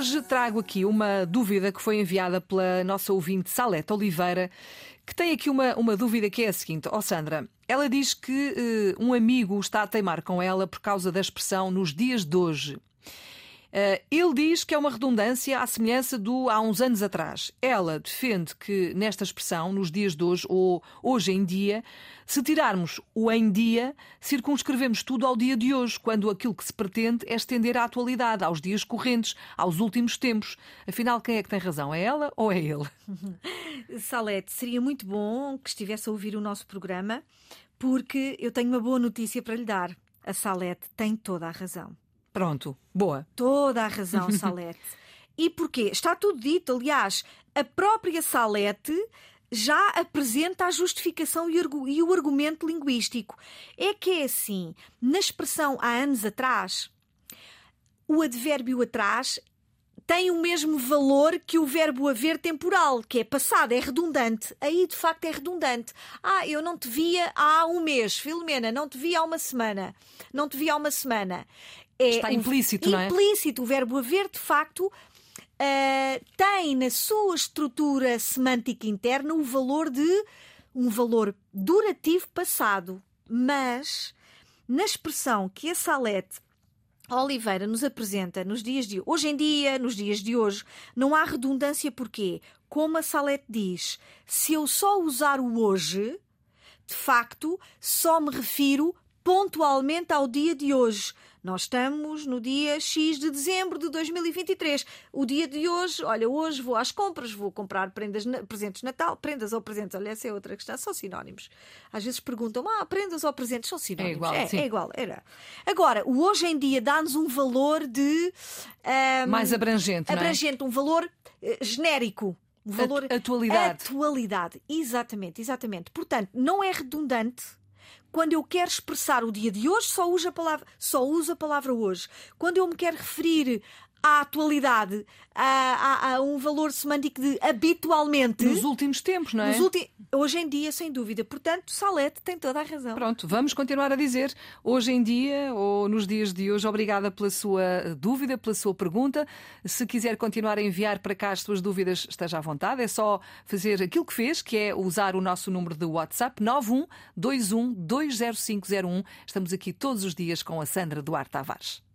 Hoje trago aqui uma dúvida que foi enviada pela nossa ouvinte Salete Oliveira, que tem aqui uma, uma dúvida que é a seguinte: Ó oh Sandra, ela diz que uh, um amigo está a teimar com ela por causa da expressão nos dias de hoje. Uh, ele diz que é uma redundância à semelhança do há uns anos atrás. Ela defende que nesta expressão, nos dias de hoje ou hoje em dia, se tirarmos o em dia, circunscrevemos tudo ao dia de hoje, quando aquilo que se pretende é estender à atualidade, aos dias correntes, aos últimos tempos. Afinal, quem é que tem razão? É ela ou é ele? Salete, seria muito bom que estivesse a ouvir o nosso programa, porque eu tenho uma boa notícia para lhe dar. A Salete tem toda a razão. Pronto, boa. Toda a razão, Salete. e porquê? Está tudo dito. Aliás, a própria Salete já apresenta a justificação e o argumento linguístico. É que é assim, na expressão há anos atrás, o advérbio atrás tem o mesmo valor que o verbo haver temporal, que é passado, é redundante. Aí de facto é redundante. Ah, eu não te via há um mês, Filomena, não te via há uma semana. Não te via há uma semana é Está implícito, um, não é? Implícito. O verbo haver, de facto, uh, tem na sua estrutura semântica interna o valor de um valor durativo passado. Mas, na expressão que a Salete Oliveira nos apresenta nos dias de hoje em dia, nos dias de hoje, não há redundância porque, como a Salete diz, se eu só usar o hoje, de facto, só me refiro pontualmente ao dia de hoje. Nós estamos no dia X de dezembro de 2023. O dia de hoje, olha, hoje vou às compras, vou comprar prendas, presentes de Natal, prendas ou presentes, olha, essa é outra questão, são sinónimos. Às vezes perguntam, ah, prendas ou presentes são sinónimos. É igual, é, é igual, era. Agora, o hoje em dia dá-nos um valor de. Um, Mais abrangente. Abrangente, é? um valor uh, genérico. Um valor. Atualidade. Atualidade, exatamente, exatamente. Portanto, não é redundante quando eu quero expressar o dia de hoje, só uso a palavra, só uso a palavra hoje. Quando eu me quero referir à atualidade, a, um valor semântico de habitualmente. Nos últimos tempos, não é? Hoje em dia, sem dúvida. Portanto, Salete tem toda a razão. Pronto, vamos continuar a dizer hoje em dia ou nos dias de hoje. Obrigada pela sua dúvida, pela sua pergunta. Se quiser continuar a enviar para cá as suas dúvidas, esteja à vontade. É só fazer aquilo que fez, que é usar o nosso número de WhatsApp 9121 20501. Estamos aqui todos os dias com a Sandra Duarte Tavares.